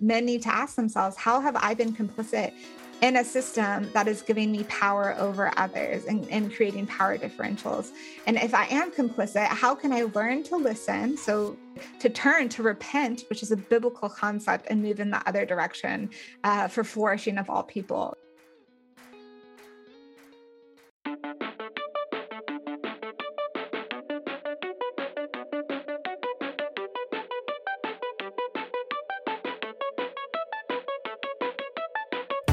men need to ask themselves how have I been complicit in a system that is giving me power over others and, and creating power differentials. And if I am complicit, how can I learn to listen? So, to turn, to repent, which is a biblical concept, and move in the other direction uh, for flourishing of all people.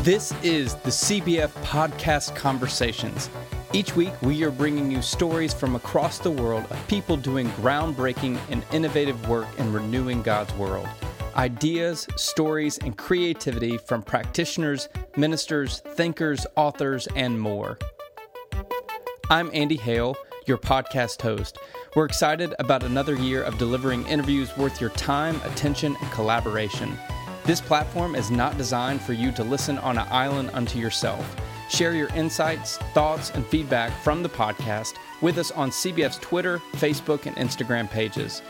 This is the CBF Podcast Conversations. Each week, we are bringing you stories from across the world of people doing groundbreaking and innovative work in renewing God's world. Ideas, stories, and creativity from practitioners, ministers, thinkers, authors, and more. I'm Andy Hale, your podcast host. We're excited about another year of delivering interviews worth your time, attention, and collaboration. This platform is not designed for you to listen on an island unto yourself. Share your insights, thoughts, and feedback from the podcast with us on CBF's Twitter, Facebook, and Instagram pages.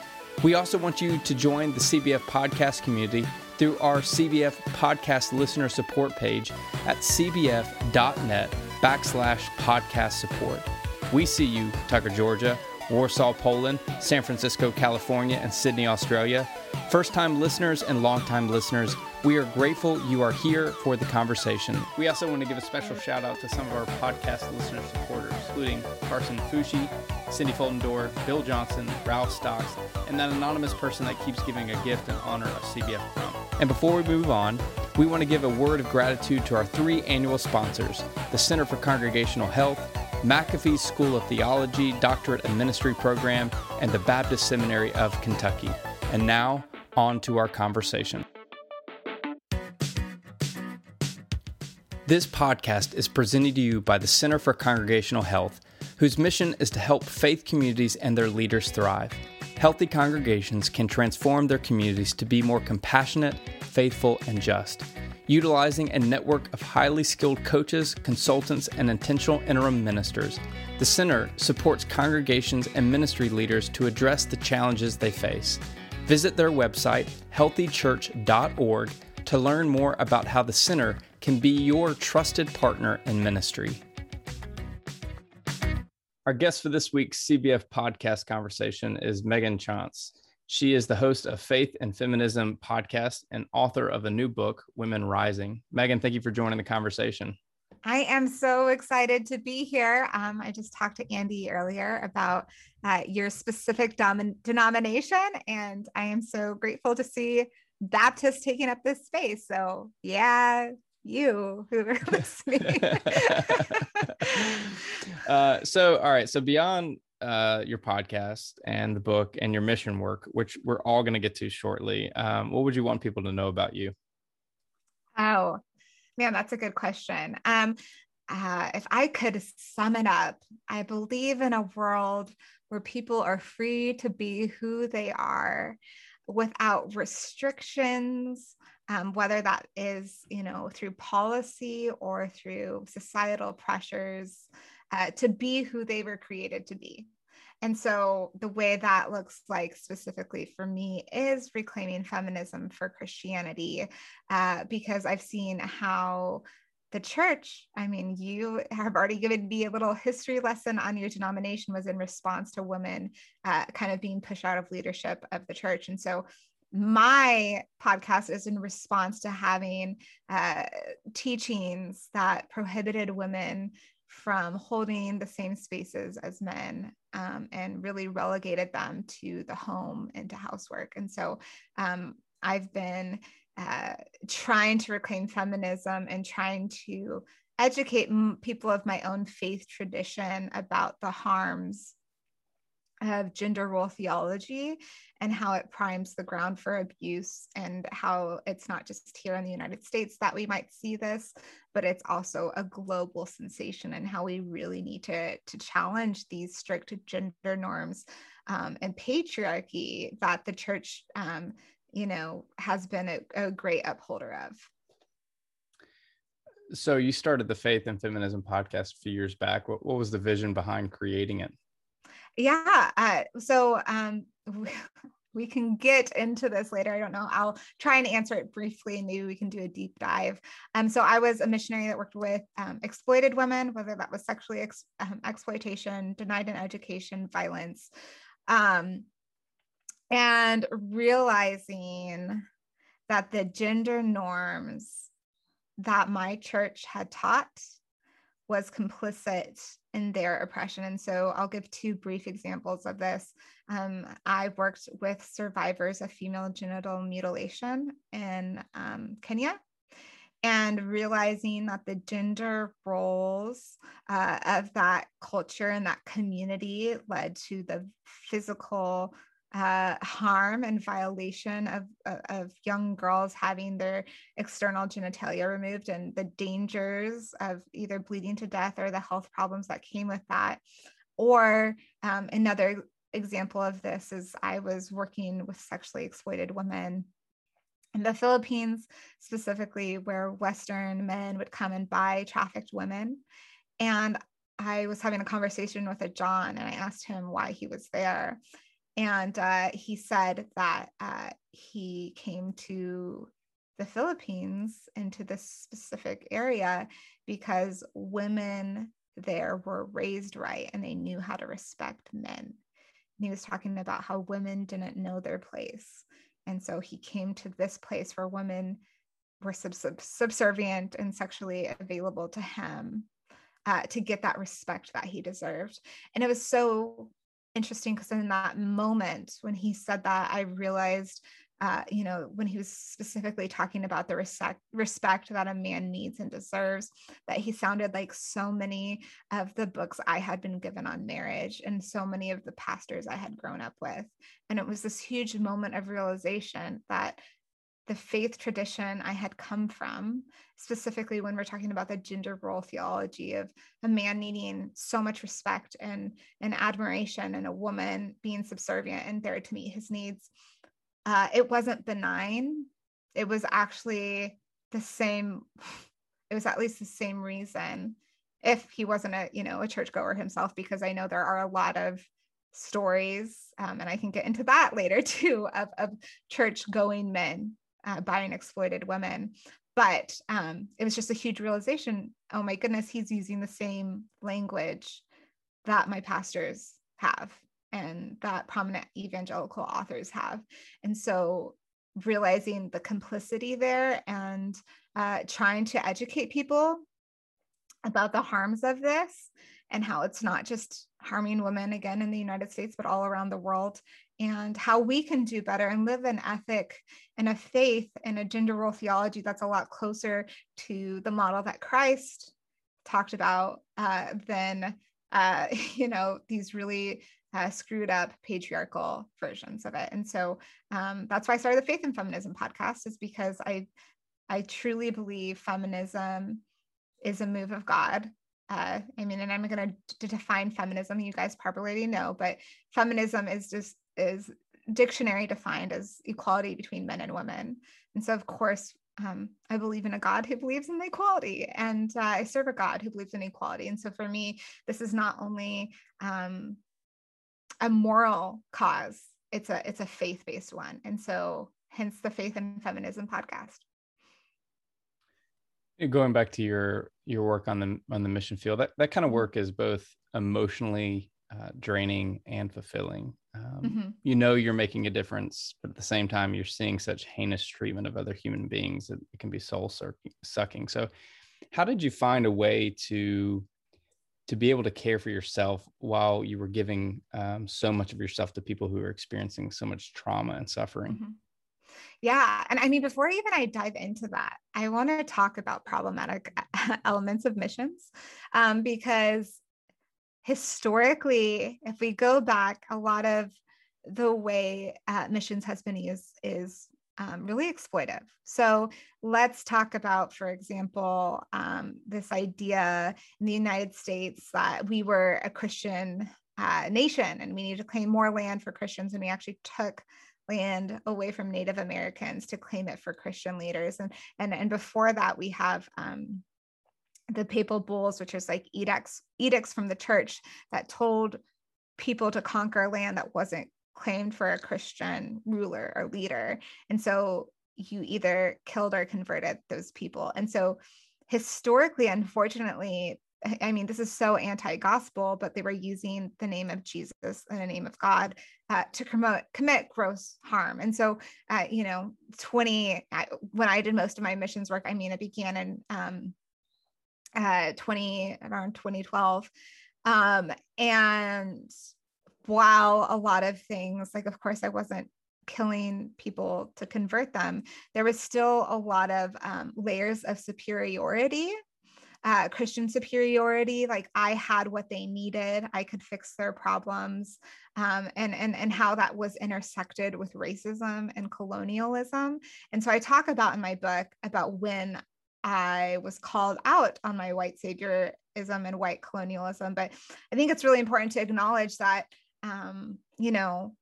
We also want you to join the CBF podcast community through our CBF podcast listener support page at cbf.net backslash podcast support. We see you, Tucker, Georgia, Warsaw, Poland, San Francisco, California, and Sydney, Australia. First time listeners and long time listeners, we are grateful you are here for the conversation. We also want to give a special shout out to some of our podcast listener supporters, including Carson Fushi, Cindy Foldendor, Bill Johnson, Ralph Stocks, and that anonymous person that keeps giving a gift in honor of CBF Chrome. And before we move on, we want to give a word of gratitude to our three annual sponsors the Center for Congregational Health, McAfee School of Theology Doctorate and Ministry Program, and the Baptist Seminary of Kentucky. And now, on to our conversation. This podcast is presented to you by the Center for Congregational Health, whose mission is to help faith communities and their leaders thrive. Healthy congregations can transform their communities to be more compassionate, faithful, and just. Utilizing a network of highly skilled coaches, consultants, and intentional interim ministers, the Center supports congregations and ministry leaders to address the challenges they face. Visit their website, healthychurch.org, to learn more about how the Center can be your trusted partner in ministry. Our guest for this week's CBF podcast conversation is Megan Chance. She is the host of Faith and Feminism podcast and author of a new book, Women Rising. Megan, thank you for joining the conversation. I am so excited to be here. Um, I just talked to Andy earlier about uh, your specific dom- denomination, and I am so grateful to see Baptists taking up this space. So, yeah, you who are listening. uh, so, all right. So, beyond uh, your podcast and the book and your mission work, which we're all going to get to shortly, um, what would you want people to know about you? Oh, man, that's a good question. Um, uh, if I could sum it up, I believe in a world where people are free to be who they are without restrictions, um, whether that is, you know, through policy or through societal pressures, uh, to be who they were created to be. And so the way that looks like specifically for me is reclaiming feminism for Christianity, uh, because I've seen how the church, I mean, you have already given me a little history lesson on your denomination was in response to women uh, kind of being pushed out of leadership of the church. And so my podcast is in response to having uh, teachings that prohibited women from holding the same spaces as men um, and really relegated them to the home and to housework. And so um, I've been uh, trying to reclaim feminism and trying to educate m- people of my own faith tradition about the harms of gender role theology and how it primes the ground for abuse and how it's not just here in the United States that we might see this, but it's also a global sensation and how we really need to, to challenge these strict gender norms um, and patriarchy that the church um, you know, has been a, a great upholder of. So you started the Faith and Feminism podcast a few years back. What, what was the vision behind creating it? Yeah. Uh, so um, we can get into this later. I don't know. I'll try and answer it briefly and maybe we can do a deep dive. Um, so I was a missionary that worked with um, exploited women, whether that was sexually ex- um, exploitation, denied an education, violence, um, and realizing that the gender norms that my church had taught was complicit in their oppression. And so I'll give two brief examples of this. Um, I worked with survivors of female genital mutilation in um, Kenya and realizing that the gender roles uh, of that culture and that community led to the physical uh, harm and violation of, of young girls having their external genitalia removed and the dangers of either bleeding to death or the health problems that came with that. Or um, another example of this is I was working with sexually exploited women in the Philippines, specifically where Western men would come and buy trafficked women. And I was having a conversation with a John and I asked him why he was there and uh, he said that uh, he came to the Philippines into this specific area because women there were raised right and they knew how to respect men. And he was talking about how women didn't know their place. And so he came to this place where women were sub- sub- subservient and sexually available to him uh, to get that respect that he deserved. And it was so interesting because in that moment when he said that, I realized, uh, you know, when he was specifically talking about the respect respect that a man needs and deserves, that he sounded like so many of the books I had been given on marriage and so many of the pastors I had grown up with. And it was this huge moment of realization that the faith tradition I had come from, specifically when we're talking about the gender role theology of a man needing so much respect and, and admiration, and a woman being subservient and there to meet his needs. Uh, it wasn't benign. It was actually the same, it was at least the same reason if he wasn't a you know a churchgoer himself because i know there are a lot of stories um, and i can get into that later too of, of church going men uh, buying exploited women. But um, it was just a huge realization oh my goodness, he's using the same language that my pastors have and that prominent evangelical authors have. And so realizing the complicity there and uh, trying to educate people about the harms of this and how it's not just harming women again in the United States, but all around the world, and how we can do better and live an ethic and a faith and a gender role theology that's a lot closer to the model that Christ talked about uh, than, uh, you know, these really uh, screwed up patriarchal versions of it. And so um, that's why I started the Faith and Feminism podcast, is because I, I truly believe feminism is a move of God uh, I mean, and I'm going to define feminism. You guys probably know, but feminism is just is dictionary defined as equality between men and women. And so, of course, um, I believe in a God who believes in equality, and uh, I serve a God who believes in equality. And so, for me, this is not only um, a moral cause; it's a it's a faith based one. And so, hence the Faith and Feminism podcast going back to your your work on the on the mission field that, that kind of work is both emotionally uh, draining and fulfilling um, mm-hmm. you know you're making a difference but at the same time you're seeing such heinous treatment of other human beings that it can be soul sucking so how did you find a way to to be able to care for yourself while you were giving um, so much of yourself to people who are experiencing so much trauma and suffering mm-hmm. Yeah. And I mean, before even I dive into that, I want to talk about problematic elements of missions um, because historically, if we go back, a lot of the way uh, missions has been used is um, really exploitive. So let's talk about, for example, um, this idea in the United States that we were a Christian uh, nation and we need to claim more land for Christians, and we actually took land away from Native Americans to claim it for Christian leaders. And and and before that, we have um, the papal bulls, which is like edicts edicts from the church that told people to conquer land that wasn't claimed for a Christian ruler or leader. And so you either killed or converted those people. And so historically, unfortunately, I mean, this is so anti gospel, but they were using the name of Jesus and the name of God uh, to promote, commit gross harm. And so, uh, you know, 20, when I did most of my missions work, I mean, it began in um, uh, 20, around 2012. Um, and while a lot of things, like, of course, I wasn't killing people to convert them, there was still a lot of um, layers of superiority uh, Christian superiority, like I had what they needed, I could fix their problems, um, and and and how that was intersected with racism and colonialism. And so I talk about in my book about when I was called out on my white saviorism and white colonialism. But I think it's really important to acknowledge that, um, you know,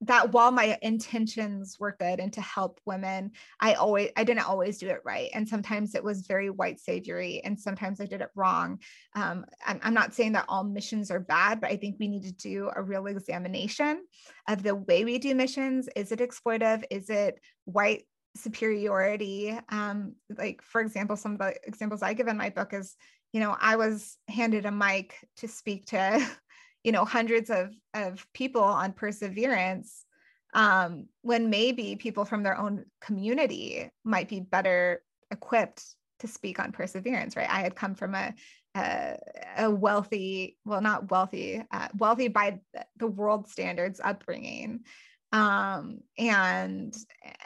that while my intentions were good and to help women i always i didn't always do it right. And sometimes it was very white saviory and sometimes i did it wrong. Um, I'm, I'm not saying that all missions are bad but i think we need to do a real examination of the way we do missions. Is it exploitive is it white superiority um, like for example some of the examples i give in my book is you know i was handed a mic to speak to you know hundreds of of people on perseverance um, when maybe people from their own community might be better equipped to speak on perseverance right? I had come from a a, a wealthy well not wealthy uh, wealthy by the world standards upbringing um, and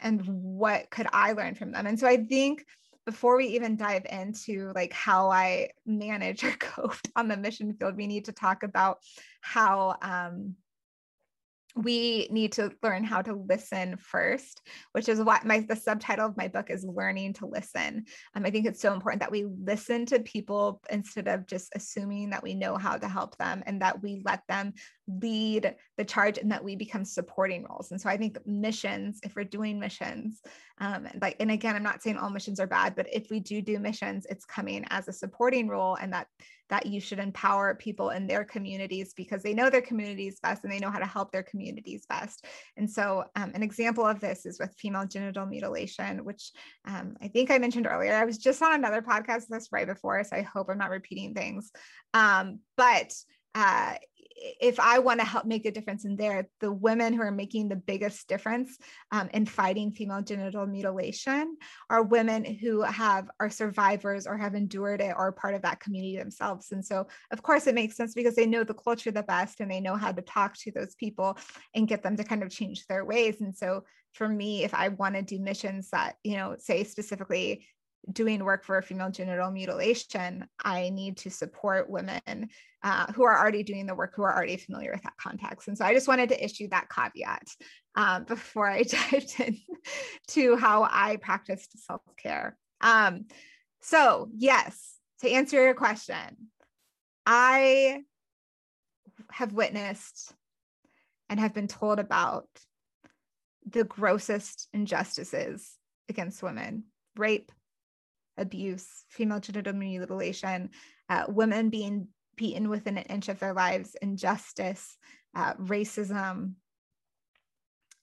and what could i learn from them? And so i think before we even dive into like how I manage or cope on the mission field, we need to talk about how um, we need to learn how to listen first which is what my the subtitle of my book is learning to listen. Um, i think it's so important that we listen to people instead of just assuming that we know how to help them and that we let them lead the charge and that we become supporting roles and so i think missions if we're doing missions um, like and again i'm not saying all missions are bad but if we do do missions it's coming as a supporting role and that that you should empower people in their communities because they know their communities best and they know how to help their communities best. And so, um, an example of this is with female genital mutilation, which um, I think I mentioned earlier. I was just on another podcast this right before, so I hope I'm not repeating things. Um, but uh, if I want to help make a difference in there, the women who are making the biggest difference um, in fighting female genital mutilation are women who have are survivors or have endured it or are part of that community themselves. And so, of course, it makes sense because they know the culture the best and they know how to talk to those people and get them to kind of change their ways. And so, for me, if I want to do missions that you know say specifically doing work for female genital mutilation, I need to support women uh, who are already doing the work, who are already familiar with that context. And so I just wanted to issue that caveat um, before I dived in to how I practiced self care. Um, so, yes, to answer your question, I have witnessed and have been told about the grossest injustices against women rape, abuse, female genital mutilation, uh, women being beaten within an inch of their lives, injustice, uh, racism.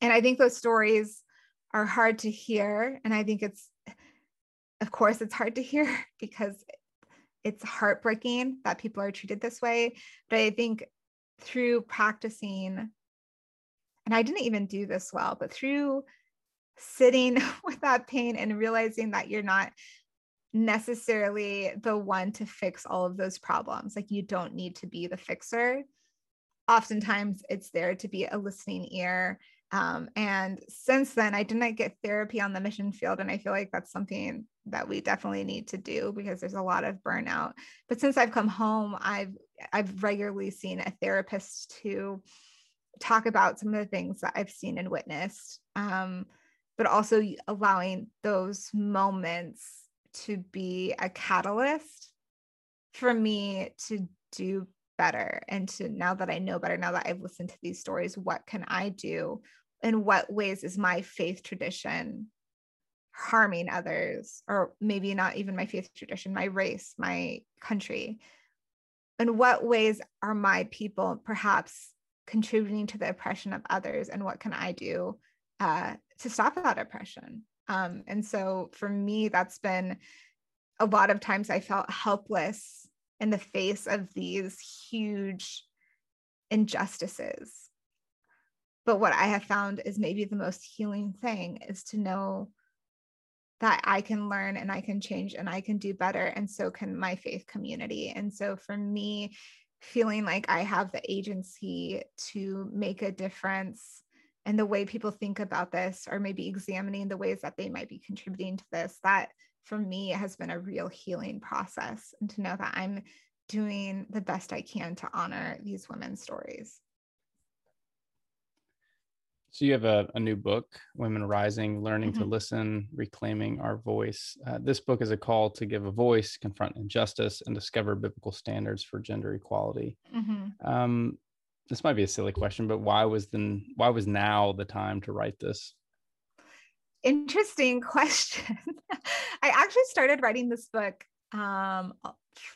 And I think those stories are hard to hear. And I think it's, of course, it's hard to hear because it's heartbreaking that people are treated this way. But I think through practicing, and I didn't even do this well, but through sitting with that pain and realizing that you're not necessarily the one to fix all of those problems. Like you don't need to be the fixer. Oftentimes it's there to be a listening ear. Um, and since then, I didn't get therapy on the mission field. And I feel like that's something that we definitely need to do because there's a lot of burnout. But since I've come home, I've I've regularly seen a therapist to talk about some of the things that I've seen and witnessed. Um, but also allowing those moments to be a catalyst for me to do better and to now that I know better, now that I've listened to these stories, what can I do? In what ways is my faith tradition harming others, or maybe not even my faith tradition, my race, my country? In what ways are my people perhaps contributing to the oppression of others and what can i do uh, to stop that oppression um, and so for me that's been a lot of times i felt helpless in the face of these huge injustices but what i have found is maybe the most healing thing is to know that I can learn and I can change and I can do better. And so can my faith community. And so for me, feeling like I have the agency to make a difference in the way people think about this, or maybe examining the ways that they might be contributing to this, that for me has been a real healing process. And to know that I'm doing the best I can to honor these women's stories. So you have a, a new book, Women Rising, Learning mm-hmm. to Listen, Reclaiming Our Voice. Uh, this book is a call to give a voice, confront injustice, and discover biblical standards for gender equality. Mm-hmm. Um, this might be a silly question, but why was then why was now the time to write this? Interesting question. I actually started writing this book um,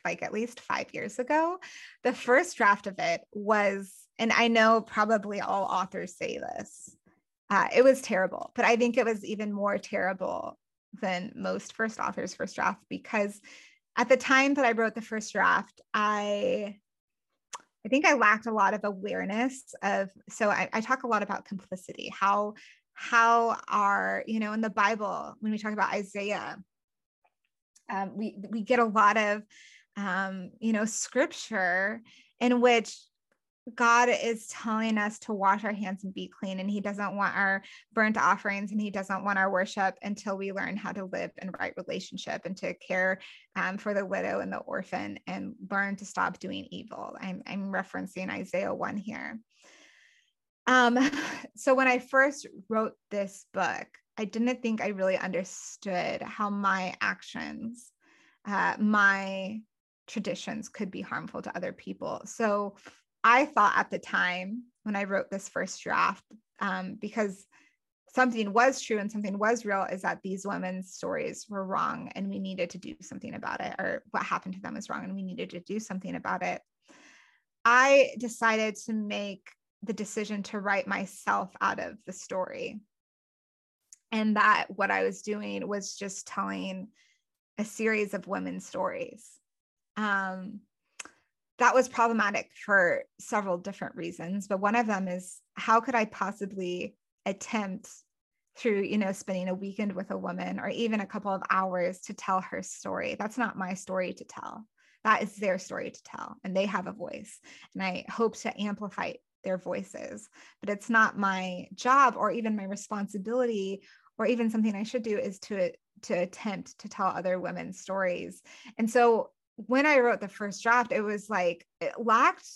like at least five years ago. The first draft of it was and I know probably all authors say this, uh, it was terrible, but I think it was even more terrible than most first authors' first draft because at the time that I wrote the first draft, I I think I lacked a lot of awareness of so I, I talk a lot about complicity, how how are you know in the Bible when we talk about Isaiah, um, we we get a lot of um, you know scripture in which God is telling us to wash our hands and be clean, and He doesn't want our burnt offerings and He doesn't want our worship until we learn how to live in right relationship and to care um, for the widow and the orphan and learn to stop doing evil. I'm, I'm referencing Isaiah 1 here. Um, so when I first wrote this book, I didn't think I really understood how my actions, uh, my traditions could be harmful to other people. So I thought at the time when I wrote this first draft, um, because something was true and something was real, is that these women's stories were wrong and we needed to do something about it, or what happened to them was wrong and we needed to do something about it. I decided to make the decision to write myself out of the story. And that what I was doing was just telling a series of women's stories. Um, that was problematic for several different reasons but one of them is how could i possibly attempt through you know spending a weekend with a woman or even a couple of hours to tell her story? That's not my story to tell. That is their story to tell and they have a voice and i hope to amplify their voices but it's not my job or even my responsibility or even something i should do is to to attempt to tell other women's stories. And so when I wrote the first draft, it was like it lacked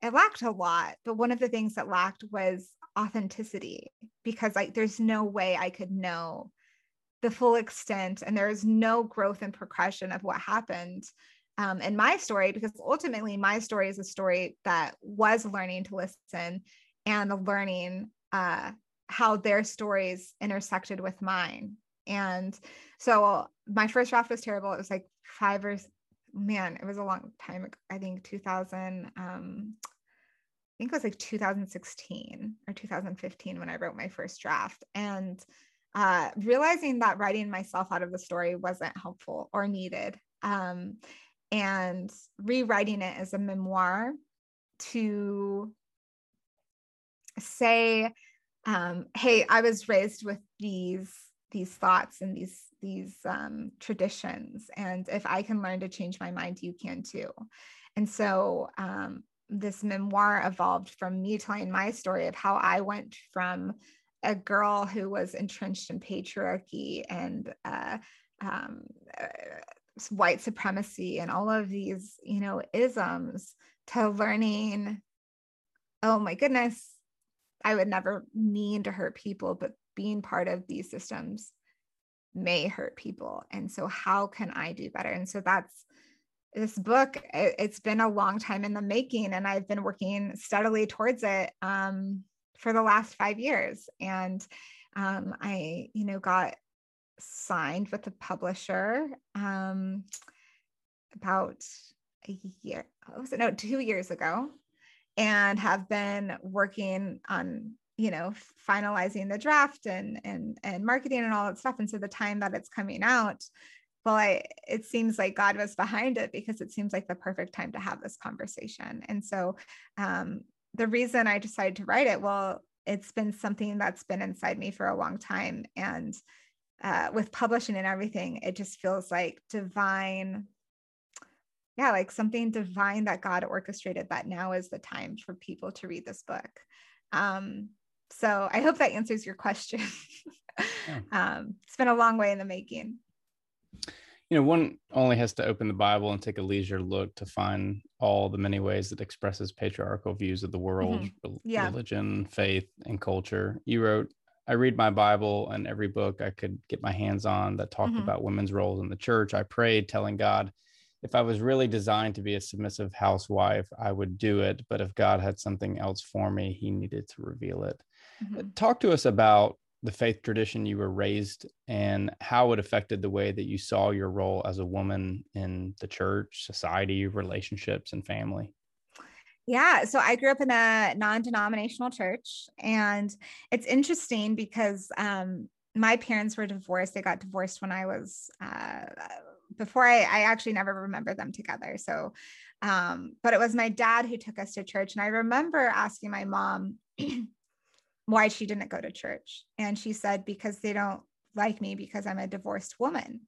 it lacked a lot, but one of the things that lacked was authenticity because like there's no way I could know the full extent and there's no growth and progression of what happened um, in my story because ultimately my story is a story that was learning to listen and learning uh, how their stories intersected with mine and so my first draft was terrible it was like five or man, it was a long time ago. I think 2000, um, I think it was like 2016 or 2015 when I wrote my first draft. And uh, realizing that writing myself out of the story wasn't helpful or needed. Um, and rewriting it as a memoir to say, um, hey, I was raised with these these thoughts and these these um, traditions and if i can learn to change my mind you can too. And so um, this memoir evolved from me telling my story of how i went from a girl who was entrenched in patriarchy and uh, um, uh, white supremacy and all of these you know isms to learning oh my goodness i would never mean to hurt people but being part of these systems may hurt people. And so, how can I do better? And so, that's this book. It, has been a long time in the making, and I've been working steadily towards it um, for the last five years. And um, I, you know, got signed with the publisher um, about a year, was it? No, two years ago and have been working on you know finalizing the draft and and and marketing and all that stuff and so the time that it's coming out well i it seems like god was behind it because it seems like the perfect time to have this conversation. And so um the reason i decided to write it well it's been something that's been inside me for a long time. And uh, with publishing and everything it just feels like divine yeah like something divine that god orchestrated that now is the time for people to read this book. Um, so i hope that answers your question yeah. um, it's been a long way in the making you know one only has to open the bible and take a leisure look to find all the many ways that expresses patriarchal views of the world mm-hmm. yeah. religion faith and culture you wrote i read my bible and every book i could get my hands on that talked mm-hmm. about women's roles in the church i prayed telling god if i was really designed to be a submissive housewife i would do it but if god had something else for me he needed to reveal it mm-hmm. talk to us about the faith tradition you were raised and how it affected the way that you saw your role as a woman in the church, society, relationships, and family. Yeah, so I grew up in a non denominational church, and it's interesting because um, my parents were divorced. They got divorced when I was, uh, before I, I actually never remember them together. So, um, but it was my dad who took us to church. And I remember asking my mom, why she didn't go to church. And she said, because they don't like me because I'm a divorced woman.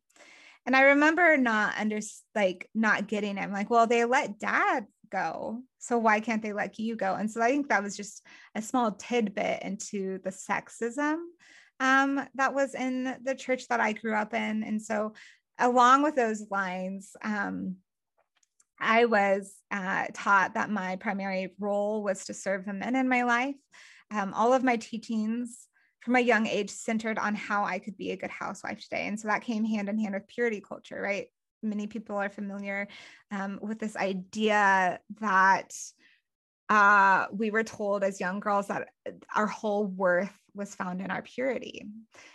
And I remember not under like not getting it. I'm like, well, they let dad go. So why can't they let you go? And so I think that was just a small tidbit into the sexism um, that was in the church that I grew up in. And so along with those lines, um, I was uh, taught that my primary role was to serve the men in my life um, all of my teachings from a young age centered on how I could be a good housewife today. And so that came hand in hand with purity culture, right? Many people are familiar um, with this idea that uh, we were told as young girls that our whole worth was found in our purity.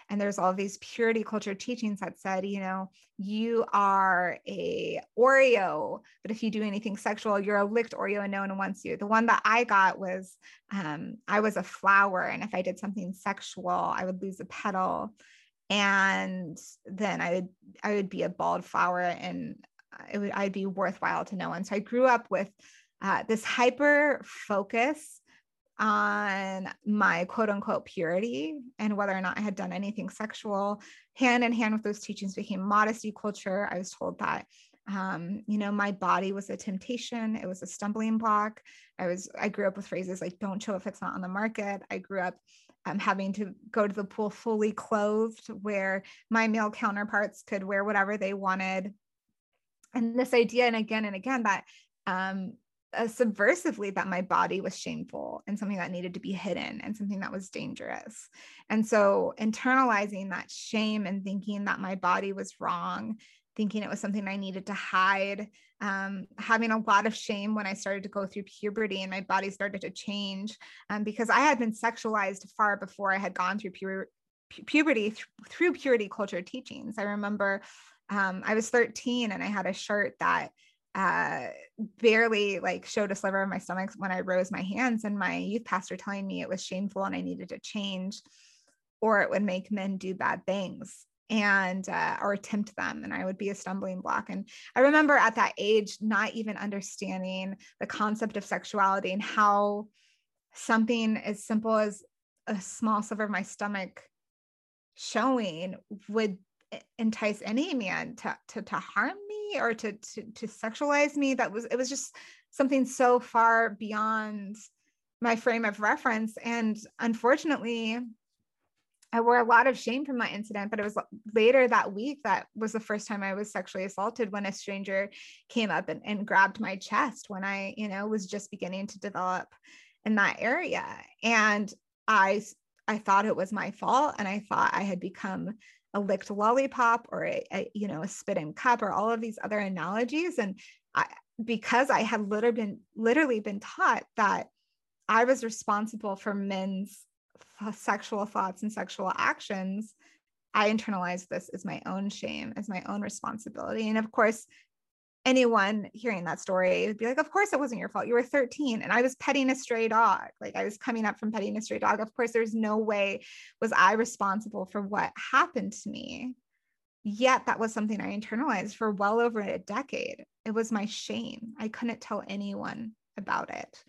And there's all these purity culture teachings that said, you know, you are a Oreo, but if you do anything sexual, you're a licked Oreo and no one wants you. The one that I got was um, I was a flower, and if I did something sexual, I would lose a petal, and then I would I would be a bald flower, and it would I'd be worthwhile to no one. So I grew up with uh, this hyper focus on my quote unquote purity and whether or not I had done anything sexual. Hand in hand with those teachings became modesty culture. I was told that um, you know, my body was a temptation, it was a stumbling block. I was, I grew up with phrases like, don't show if it's not on the market. I grew up um, having to go to the pool fully clothed, where my male counterparts could wear whatever they wanted. And this idea, and again and again, that um, uh, subversively that my body was shameful and something that needed to be hidden and something that was dangerous. And so internalizing that shame and thinking that my body was wrong, thinking it was something I needed to hide, um, having a lot of shame when I started to go through puberty and my body started to change um, because I had been sexualized far before I had gone through pu- puberty th- through purity culture teachings. I remember um, I was 13 and I had a shirt that uh, barely like showed a sliver of my stomach when I rose my hands, and my youth pastor telling me it was shameful and I needed to change, or it would make men do bad things and uh, or tempt them and i would be a stumbling block. And i remember at that age not even understanding the concept of sexuality and how something as simple as a small sliver of my stomach showing would entice any man to, to, to harm me or to, to, to sexualize me. That was, it was just something so far beyond my frame of reference. And unfortunately, I wore a lot of shame from that incident, but it was later that week that was the first time I was sexually assaulted when a stranger came up and, and grabbed my chest when I, you know, was just beginning to develop in that area. And I I thought it was my fault and I thought I had become a licked lollipop or a, a you know a spit in cup or all of these other analogies and I, because I had literally been literally been taught that I was responsible for men's sexual thoughts and sexual actions, I internalized this as my own shame, as my own responsibility. And of course, anyone hearing that story would be like, Of course, it wasn't your fault. You were 13 and I was petting a stray dog. Like I was coming up from petting a stray dog. Of course, there's no way was I responsible for what happened to me. Yet that was something I internalized for well over a decade. It was my shame. I couldn't tell anyone about it.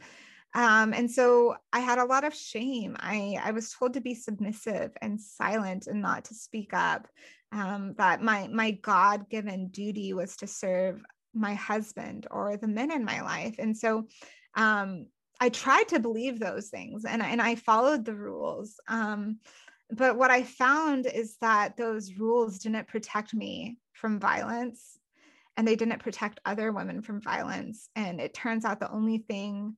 Um, and so I had a lot of shame. I, I was told to be submissive and silent and not to speak up. Um, that my my God given duty was to serve my husband or the men in my life. And so um, I tried to believe those things and, and I followed the rules. Um, but what I found is that those rules didn't protect me from violence and they didn't protect other women from violence. And it turns out the only thing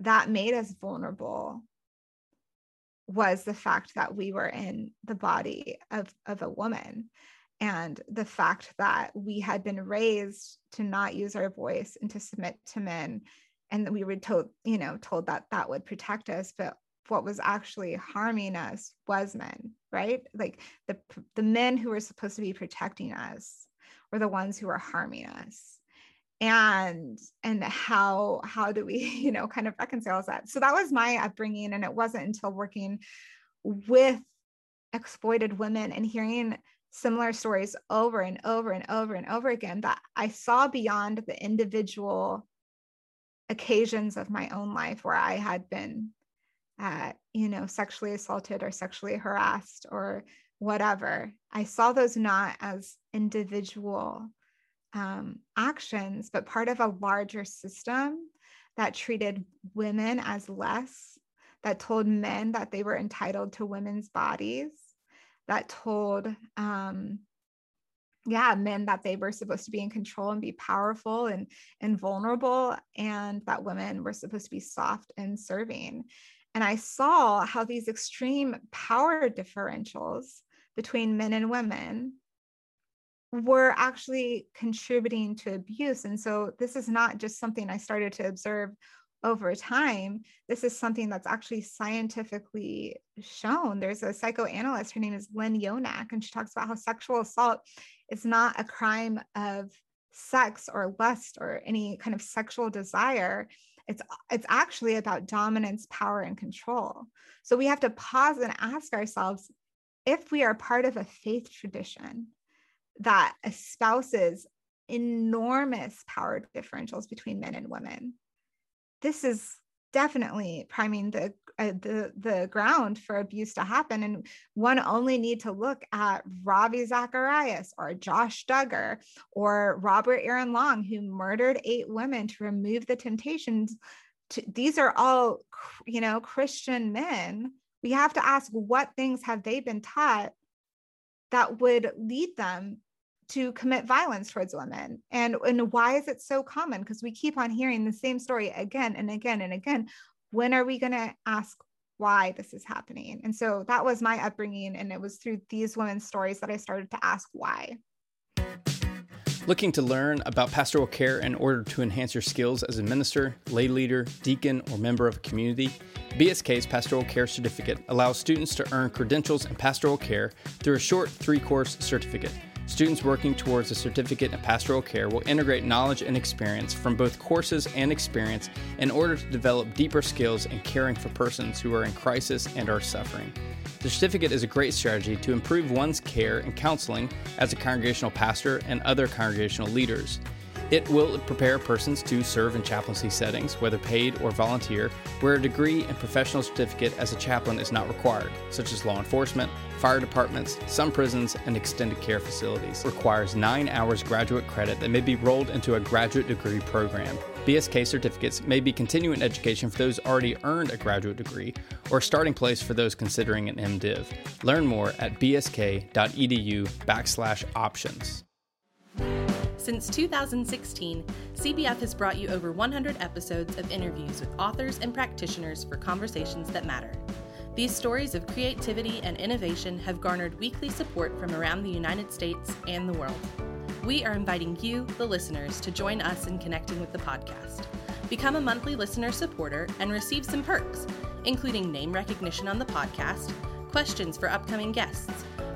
that made us vulnerable was the fact that we were in the body of, of a woman and the fact that we had been raised to not use our voice and to submit to men and we were told you know told that that would protect us but what was actually harming us was men right? Like the the men who were supposed to be protecting us were the ones who were harming us. And and how how do we you know kind of reconcile that? So that was my upbringing and it wasn't until working with exploited women and hearing similar stories over and over and over and over again that I saw beyond the individual occasions of my own life where I had been, uh, you know, sexually assaulted or sexually harassed or whatever. I saw those not as individual um, actions, but part of a larger system that treated women as less, that told men that they were entitled to women's bodies that told um, yeah men that they were supposed to be in control and be powerful and and vulnerable and that women were supposed to be soft and serving. And i saw how these extreme power differentials between men and women were actually contributing to abuse. And so this is not just something i started to observe over time, this is something that's actually scientifically shown. There's a psychoanalyst, her name is Lynn Yonak, and she talks about how sexual assault is not a crime of sex or lust or any kind of sexual desire. It's, it's actually about dominance, power, and control. So we have to pause and ask ourselves if we are part of a faith tradition that espouses enormous power differentials between men and women this is definitely priming the uh, the the ground for abuse to happen and one only need to look at Ravi Zacharias or Josh Duggar or Robert Aaron Long who murdered eight women to remove the temptations. To, these are all you know Christian men. We have to ask what things have they been taught that would lead them to commit violence towards women and and why is it so common because we keep on hearing the same story again and again and again when are we going to ask why this is happening and so that was my upbringing and it was through these women's stories that i started to ask why Looking to learn about pastoral care in order to enhance your skills as a minister, lay leader, deacon, or member of a community? BSK's Pastoral Care Certificate allows students to earn credentials in pastoral care through a short three course certificate. Students working towards a certificate in pastoral care will integrate knowledge and experience from both courses and experience in order to develop deeper skills in caring for persons who are in crisis and are suffering. The certificate is a great strategy to improve one's care and counseling as a congregational pastor and other congregational leaders. It will prepare persons to serve in chaplaincy settings, whether paid or volunteer, where a degree and professional certificate as a chaplain is not required, such as law enforcement, fire departments, some prisons, and extended care facilities. It requires nine hours graduate credit that may be rolled into a graduate degree program. BSK certificates may be continuing education for those already earned a graduate degree or starting place for those considering an MDiv. Learn more at bsk.edu backslash options. Since 2016, CBF has brought you over 100 episodes of interviews with authors and practitioners for conversations that matter. These stories of creativity and innovation have garnered weekly support from around the United States and the world. We are inviting you, the listeners, to join us in connecting with the podcast. Become a monthly listener supporter and receive some perks, including name recognition on the podcast, questions for upcoming guests,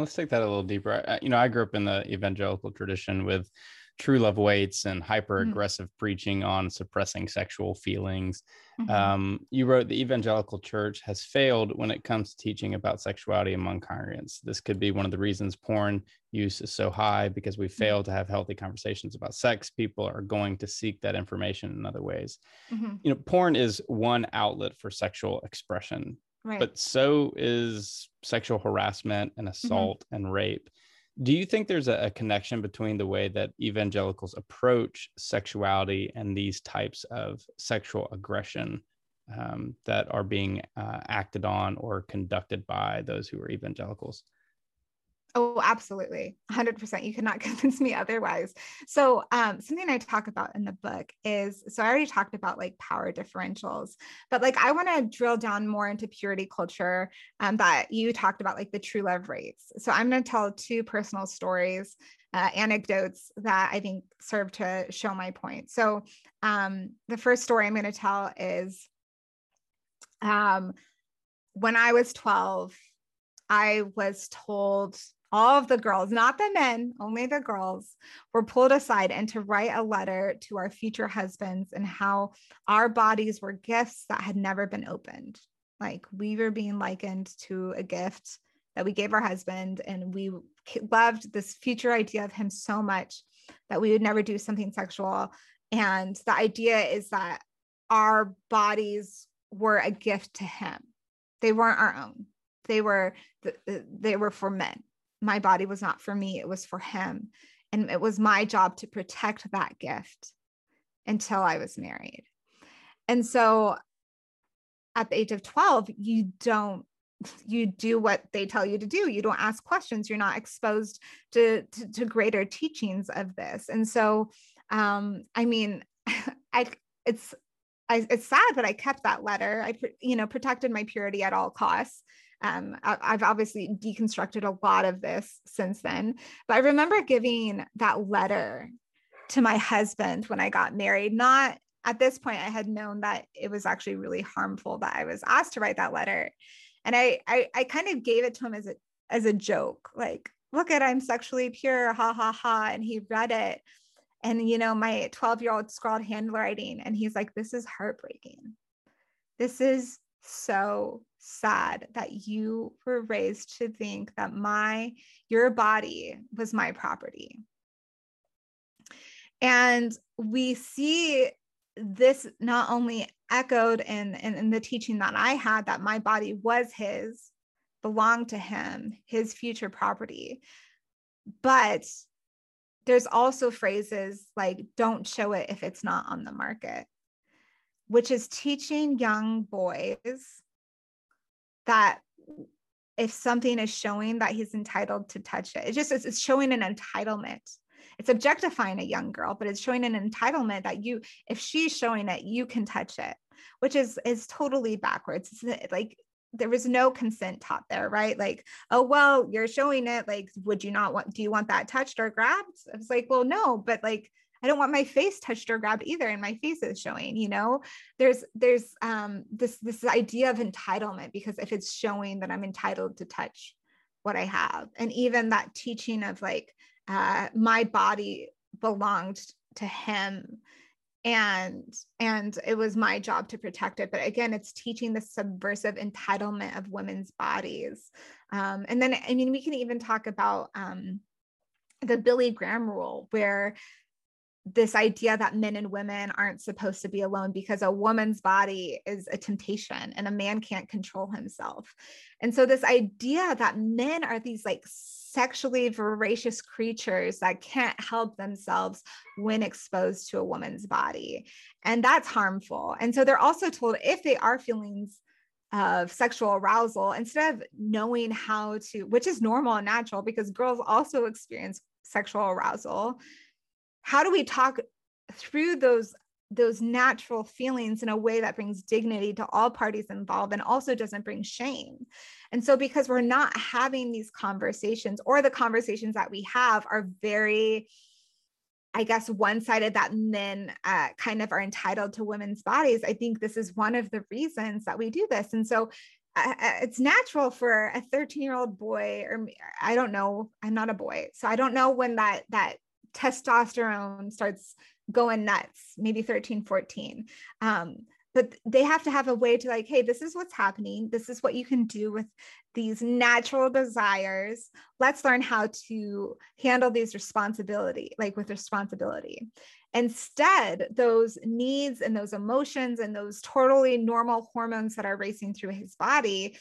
Let's take that a little deeper. I, you know, I grew up in the evangelical tradition with true love waits and hyper aggressive mm-hmm. preaching on suppressing sexual feelings. Mm-hmm. Um, you wrote the evangelical church has failed when it comes to teaching about sexuality among congregants. This could be one of the reasons porn use is so high because we mm-hmm. fail to have healthy conversations about sex. People are going to seek that information in other ways. Mm-hmm. You know, porn is one outlet for sexual expression. Right. But so is sexual harassment and mm-hmm. assault and rape do you think there's a, a, connection between the way that evangelicals approach sexuality and these types of sexual aggression um, that are being uh, acted on or conducted by those who are evangelicals Oh, absolutely. 100%. You cannot convince me otherwise. So, um, something I talk about in the book is so I already talked about like power differentials, but like I want to drill down more into purity culture um, that you talked about, like the true love waits. So, I'm going to tell two personal stories, uh, anecdotes that I think serve to show my point. So, um, the first story I'm going to tell is um, when I was 12, I was told all of the girls, not the men, only the girls, were pulled aside and to write a letter to our future husbands and how our bodies were gifts that had never been opened. Like we were being likened to a gift that we gave our husband, and we loved this future idea of him so much that we would never do something sexual. And the idea is that our bodies were a gift to him, they weren't our own. They were they were for men my body was not for me, it was for him. And it was my job to protect that gift until I was married. And so at the age of 12, you don't you do what they tell you to do you don't ask questions you're not exposed to, to, to greater teachings of this and so um i mean i it's I, it's sad but i kept that letter i you know protected my purity at all costs um, I, I've obviously deconstructed a lot of this since then, but I remember giving that letter to my husband when I got married. Not at this point, I had known that it was actually really harmful that I was asked to write that letter, and I I, I kind of gave it to him as a as a joke, like, "Look at I'm sexually pure, ha ha ha," and he read it. And you know, my 12 year old scrawled handwriting, and he's like, This is heartbreaking. This is so sad that you were raised to think that my your body was my property and we see this not only echoed in, in, in the teaching that i had that my body was his belonged to him his future property but there's also phrases like don't show it if it's not on the market which is teaching young boys that if something is showing that he's entitled to touch it, it just it's showing an entitlement. It's objectifying a young girl, but it's showing an entitlement that you, if she's showing it, you can touch it, which is is totally backwards. It's like there was no consent taught there, right? Like, oh well, you're showing it. Like, would you not want? Do you want that touched or grabbed? I was like, well, no, but like I don't want my face touched or grabbed either and my face is showing, you know. There's there's um this this idea of entitlement because if it's showing that I'm entitled to touch what I have. And even that teaching of like uh my body belonged to him and and it was my job to protect it but again it's teaching the subversive entitlement of women's bodies um, and then i mean we can even talk about um, the billy graham rule where this idea that men and women aren't supposed to be alone because a woman's body is a temptation and a man can't control himself. And so, this idea that men are these like sexually voracious creatures that can't help themselves when exposed to a woman's body. And that's harmful. And so, they're also told if they are feelings of sexual arousal, instead of knowing how to, which is normal and natural because girls also experience sexual arousal how do we talk through those those natural feelings in a way that brings dignity to all parties involved and also doesn't bring shame. And so, because we're not having these conversations, or the conversations that we have are very, I guess, one sided that men uh, kind of are entitled to women's bodies, I think this is one of the reasons that we do this. And so, uh, uh it's natural for a 13 year old boy or i don't know i'm not a boy so i don't know when that that testosterone starts going nuts, maybe 13, 14. Um, but they have to have a way to like, hey, this is what's happening. This is what you can do with these natural desires. Let's learn how to handle these responsibility, like with responsibility. Instead, those needs and those emotions and those totally normal hormones that are racing through his body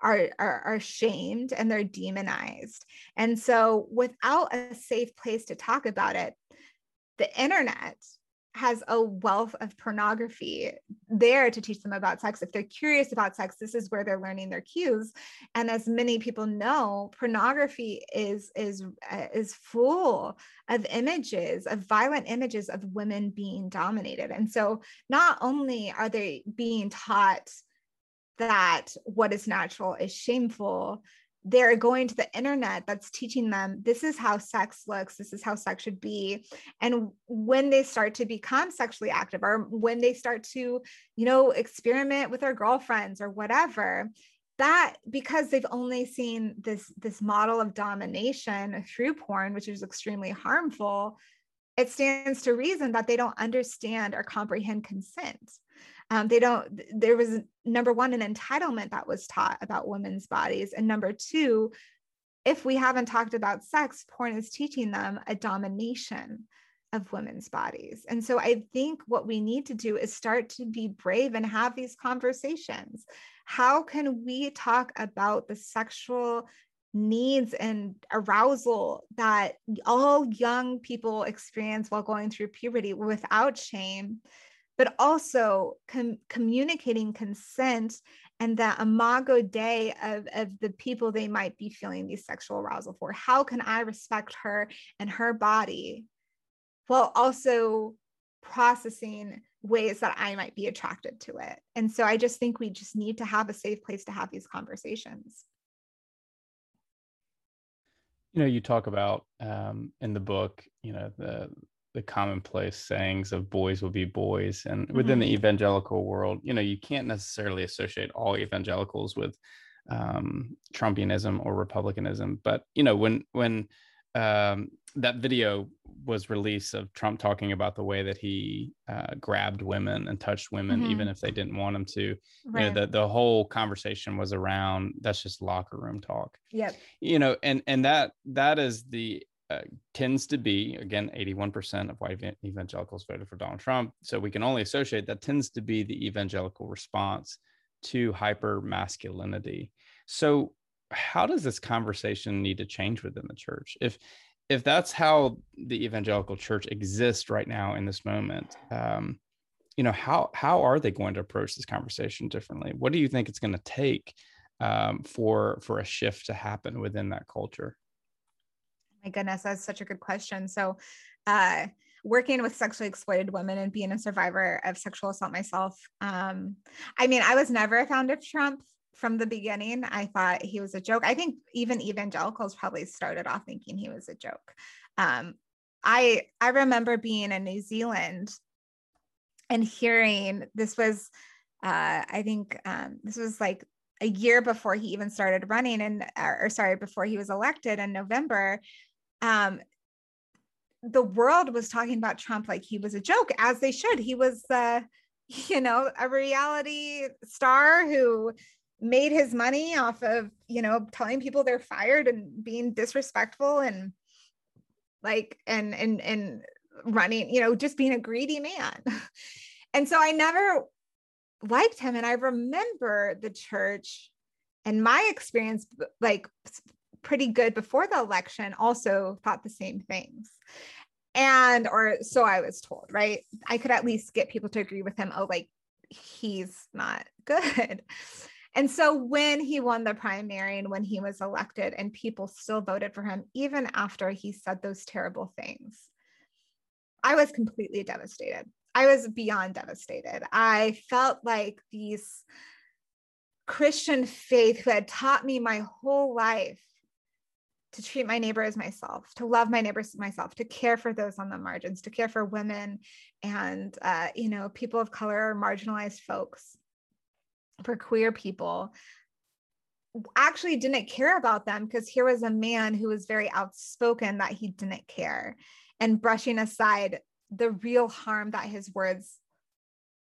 are, are, are shamed and they're demonized. And so, without a safe place to talk about it, the internet has a wealth of pornography there to teach them about sex. If they're curious about sex, this is where they're learning their cues. And as many people know, pornography is is uh, is full of images, of violent images of women being dominated. And so not only are they being taught that what is natural is shameful, they're going to the internet that's teaching them this is how sex looks. This is how sex should be. And when they start to become sexually active or when they start to you know experiment with their girlfriends or whatever that because they've only seen this this model of domination through porn which is extremely harmful it stands to reason that they don't understand or comprehend consent um, they don't there was number one an entitlement that was taught about women's bodies and number two if we haven't talked about sex porn is teaching them a domination of women's bodies. And so i think what we need to do is start to be brave and have these conversations. How can we talk about the sexual needs and arousal that all young people experience while going through puberty without shame but also com- communicating consent and that imago dei of, of the people they might be feeling these sexual arousal for. How can I respect her and her body while also processing ways that I might be attracted to it? And so I just think we just need to have a safe place to have these conversations. You know, you talk about um, in the book, you know, the the commonplace sayings of boys will be boys and within mm-hmm. the evangelical world you know you can't necessarily associate all evangelicals with um, trumpianism or republicanism but you know when when um, that video was released of trump talking about the way that he uh, grabbed women and touched women mm-hmm. even if they didn't want him to right. you know the, the whole conversation was around that's just locker room talk yeah you know and and that that is the uh, tends to be again 81% of white evangelicals voted for Donald Trump. So we can only associate that tends to be the evangelical response to hyper masculinity. So how does this conversation need to change within the church? If if that's how the evangelical church exists right now in this moment, um, you know how how are they going to approach this conversation differently? What do you think it's going to take um, for for a shift to happen within that culture? My goodness, that's such a good question. So, uh, working with sexually exploited women and being a survivor of sexual assault myself, um, I mean, I was never a fan of Trump from the beginning. I thought he was a joke. I think even evangelicals probably started off thinking he was a joke. Um, I I remember being in New Zealand and hearing this was uh, I think um, this was like a year before he even started running and or, or sorry before he was elected in November um, the world was talking about Trump like he was a joke, as they should. He was, uh, you know, a reality star who made his money off of, you know, telling people they're fired and being disrespectful and like and and and running, you know, just being a greedy man. and so I never liked him. And I remember the church and my experience like pretty good before the election also thought the same things and or so i was told right i could at least get people to agree with him oh like he's not good And so when he won the primary and when he was elected, and people still voted for him, even after he said those terrible things, I was completely devastated. I was beyond devastated. I felt like these Christian faith who had taught me my whole life to treat my neighbor as myself, to love my neighbors as myself, to care for those on the margins, to care for women and uh, you know people of color, marginalized folks for queer people actually didn't care about them because here was a man who was very outspoken that he didn't care and brushing aside the real harm that his words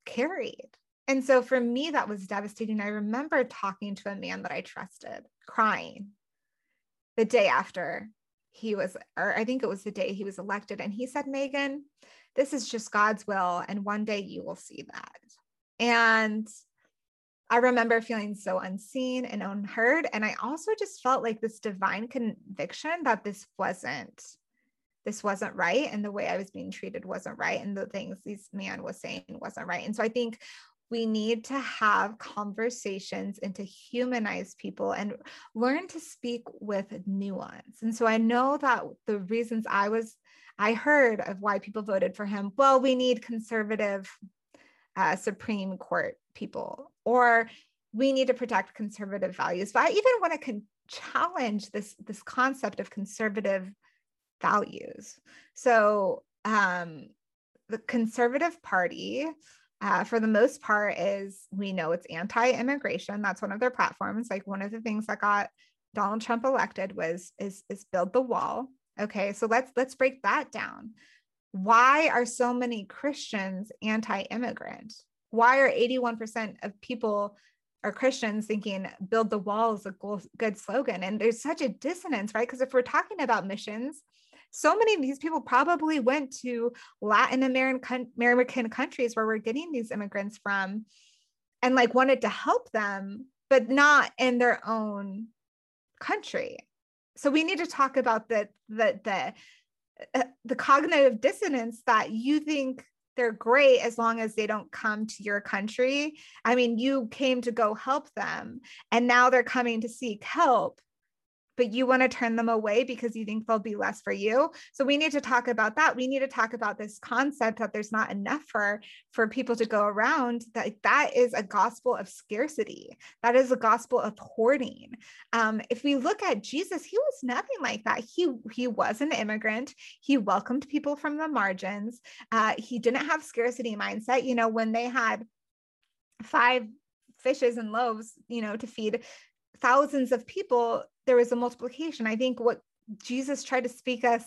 carried. And so for me, that was devastating. I remember talking to a man that I trusted, crying the day after he was, or I think it was the day he was elected. And he said, Megan, this is just God's will. And one day you will see that. And I remember feeling so unseen and unheard. And I also just felt like this divine conviction that this wasn't, this wasn't right. And the way I was being treated wasn't right. And the things this man was saying wasn't right. And so I think we need to have conversations and to humanize people and learn to speak with nuance. And so I know that the reasons I was, I heard of why people voted for him. Well, we need conservative uh, Supreme Court people, or we need to protect conservative values. But I even want to con- challenge this this concept of conservative values. So um, the Conservative Party. Uh, for the most part, is we know it's anti-immigration. That's one of their platforms. Like one of the things that got Donald Trump elected was is is build the wall. Okay, so let's let's break that down why are so many Christians anti immigrant? Why are 81% of people are Christians thinking build the wall is a good slogan? And there's such a dissonance, right? Because if we're talking about missions, so many of these people probably went to Latin American, American countries where we're getting these immigrants from and like wanted to help them, but not in their own country. So we need to talk about the the the uh, the cognitive dissonance that you think they're great as long as they don't come to your country. I mean, you came to go help them and now they're coming to seek help but you want to turn them away because you think they'll be less for you. So we need to talk about that. We need to talk about this concept that there's not enough for for people to go around. That that is a gospel of scarcity. That is a gospel of hoarding. Um, if we look at Jesus, he was nothing like that. He he was an immigrant. He welcomed people from the margins. Uh, he didn't have scarcity mindset. You know, when they had five fishes and loaves, you know, to feed thousands of people, there was a multiplication. I think what Jesus tried to speak us,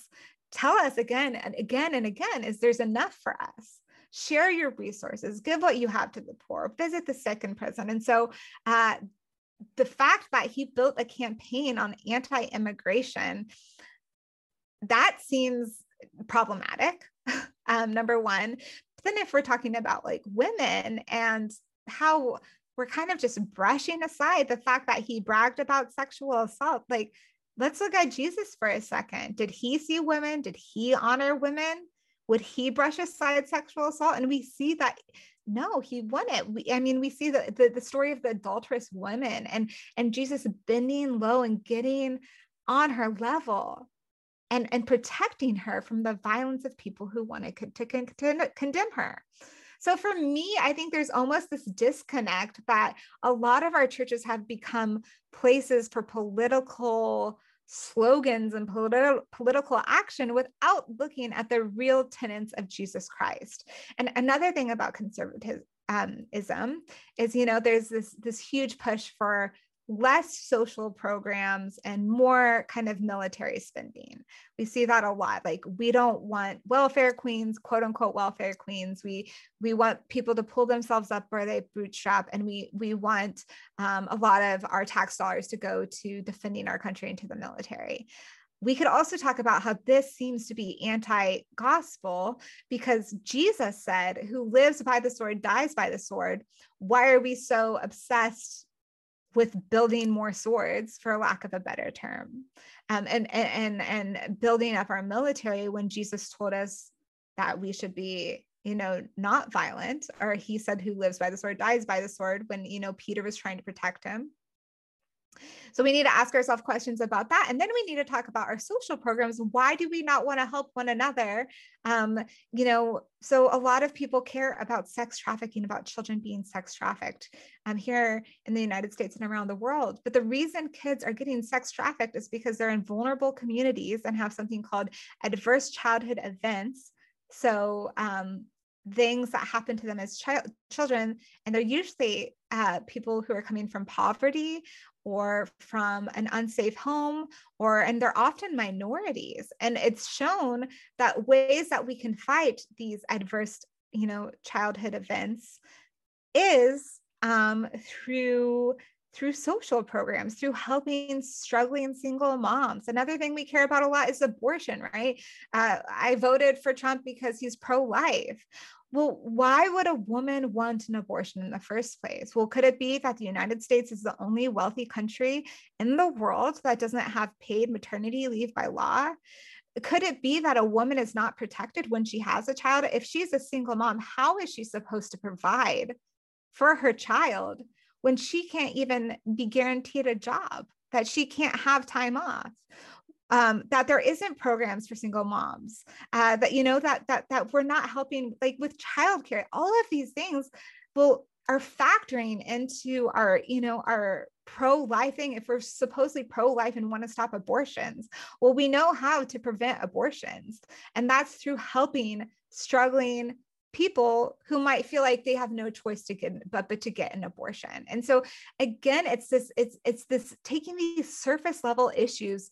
tell us again and again and again is there's enough for us. Share your resources, give what you have to the poor, visit the sick and prison. And so uh, the fact that he built a campaign on anti-immigration, that seems problematic. um, number one. But then if we're talking about like women and how we're kind of just brushing aside the fact that he bragged about sexual assault. Like, let's look at Jesus for a second. Did he see women? Did he honor women? Would he brush aside sexual assault? And we see that no, he it. We, I mean, we see the, the, the story of the adulterous women and and Jesus bending low and getting on her level and and protecting her from the violence of people who wanted to, to condemn her. So for me, I think there's almost this disconnect that a lot of our churches have become places for political slogans and politi- political action without looking at the real tenets of Jesus Christ. And another thing about conservatism um, is, you know, there's this this huge push for less social programs and more kind of military spending. We see that a lot. Like we don't want welfare queens, quote unquote welfare queens. We we want people to pull themselves up where they bootstrap, and we we want um, a lot of our tax dollars to go to defending our country and to the military. We could also talk about how this seems to be anti gospel because Jesus said, Who lives by the sword dies by the sword. Why are we so obsessed with building more swords for lack of a better term um, and, and and building up our military when jesus told us that we should be you know, not violent, or he said, who lives by the sword dies by the sword when, you know, Peter was trying to protect him. So we need to ask ourselves questions about that. And then we need to talk about our social programs. Why do we not want to help one another? Um, you know, so a lot of people care about sex trafficking, about children being sex trafficked um, here in the United States and around the world. But the reason kids are getting sex trafficked is because they're in vulnerable communities and have something called adverse childhood events. So um, things that happen to them as child children and they're usually uh, people who are coming from poverty or from an unsafe home or and they're often minorities. And it's shown that ways that we can fight these adverse you know childhood events is um, through through social programs, through helping struggling single moms. Another thing we care about a lot is abortion, right? Uh, I voted for Trump because he's pro life well, why would a woman want an abortion in the first place? Well, could it be that the United States is the only wealthy country in the world that doesn't have paid maternity leave by law? Could it be that a woman is not protected when she has a child? If she's a single mom, how is she supposed to provide for her child when she can't even be guaranteed a job, that she can't have time off? um, that there isn't programs for single moms uh, that you know that that that we're not helping like with childcare all of these things will are factoring into our you know our pro-life thing if we're supposedly pro-life and want to stop abortions well we know how to prevent abortions and that's through helping struggling people who might feel like they have no choice to get but but to get an abortion and so again it's this it's it's this taking these surface level issues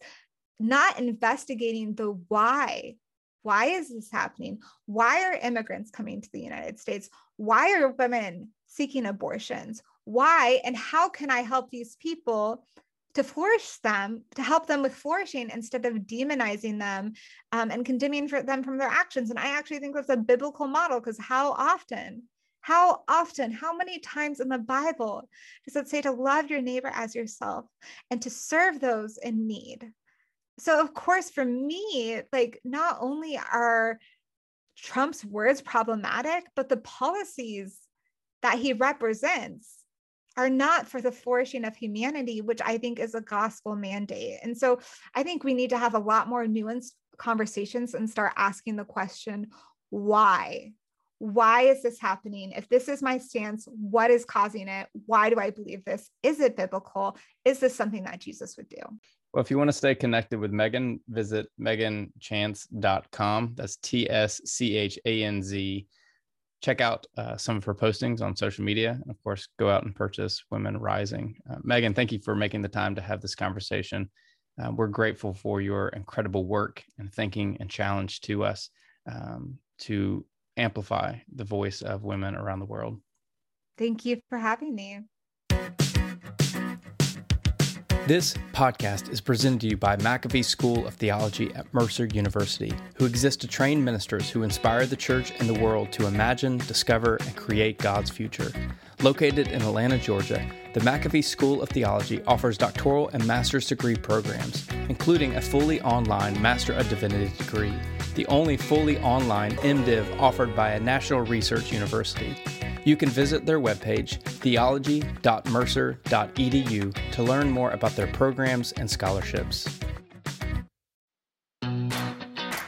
not investigating the why. Why is this happening? Why are immigrants coming to the United States? Why are women seeking abortions? Why and how can I help these people to flourish them, to help them with flourishing instead of demonizing them um, and condemning them from their actions? And I actually think that's a biblical model because how often how often, how many times in the Bible does it say to love your neighbor as yourself and to serve those in need? so of course for me like not only are trump's words problematic but the policies that he represents are not for the flourishing of humanity which i think is a gospel mandate and so i think we need to have a lot more nuanced conversations and start asking the question why why is this happening? If this is my stance, what is causing it? Why do I believe this? Is it biblical? Is this something that Jesus would do? Well, if you want to stay connected with Megan, visit megantschanz.com. That's T S C H A N Z. Check out uh, some of her postings on social media. And of course, go out and purchase Women Rising. Uh, Megan, thank you for making the time to have this conversation. Uh, we're grateful for your incredible work and thinking and challenge to us um, to amplify the voice of women around the world. Thank you for having me. This podcast is presented to you by McAfee School of Theology at Mercer University, who exists to train ministers who inspire the church and the world to imagine, discover, and create God's future. Located in Atlanta, Georgia, the McAfee School of Theology offers doctoral and master's degree programs, including a fully online Master of Divinity degree, the only fully online MDiv offered by a national research university. You can visit their webpage, theology.mercer.edu, to learn more about their programs and scholarships.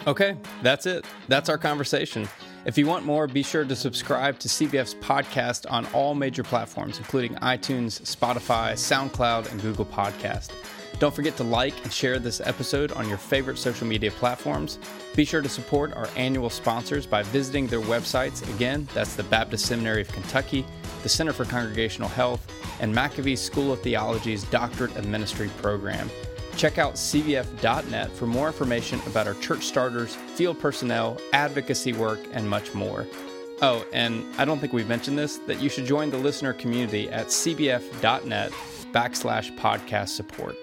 Okay, that's it. That's our conversation. If you want more, be sure to subscribe to CBF's podcast on all major platforms, including iTunes, Spotify, SoundCloud, and Google Podcast. Don't forget to like and share this episode on your favorite social media platforms. Be sure to support our annual sponsors by visiting their websites. Again, that's the Baptist Seminary of Kentucky, the Center for Congregational Health, and McAfee School of Theology's Doctorate of Ministry program. Check out cbf.net for more information about our church starters, field personnel, advocacy work, and much more. Oh, and I don't think we've mentioned this that you should join the listener community at cbf.net backslash podcast support.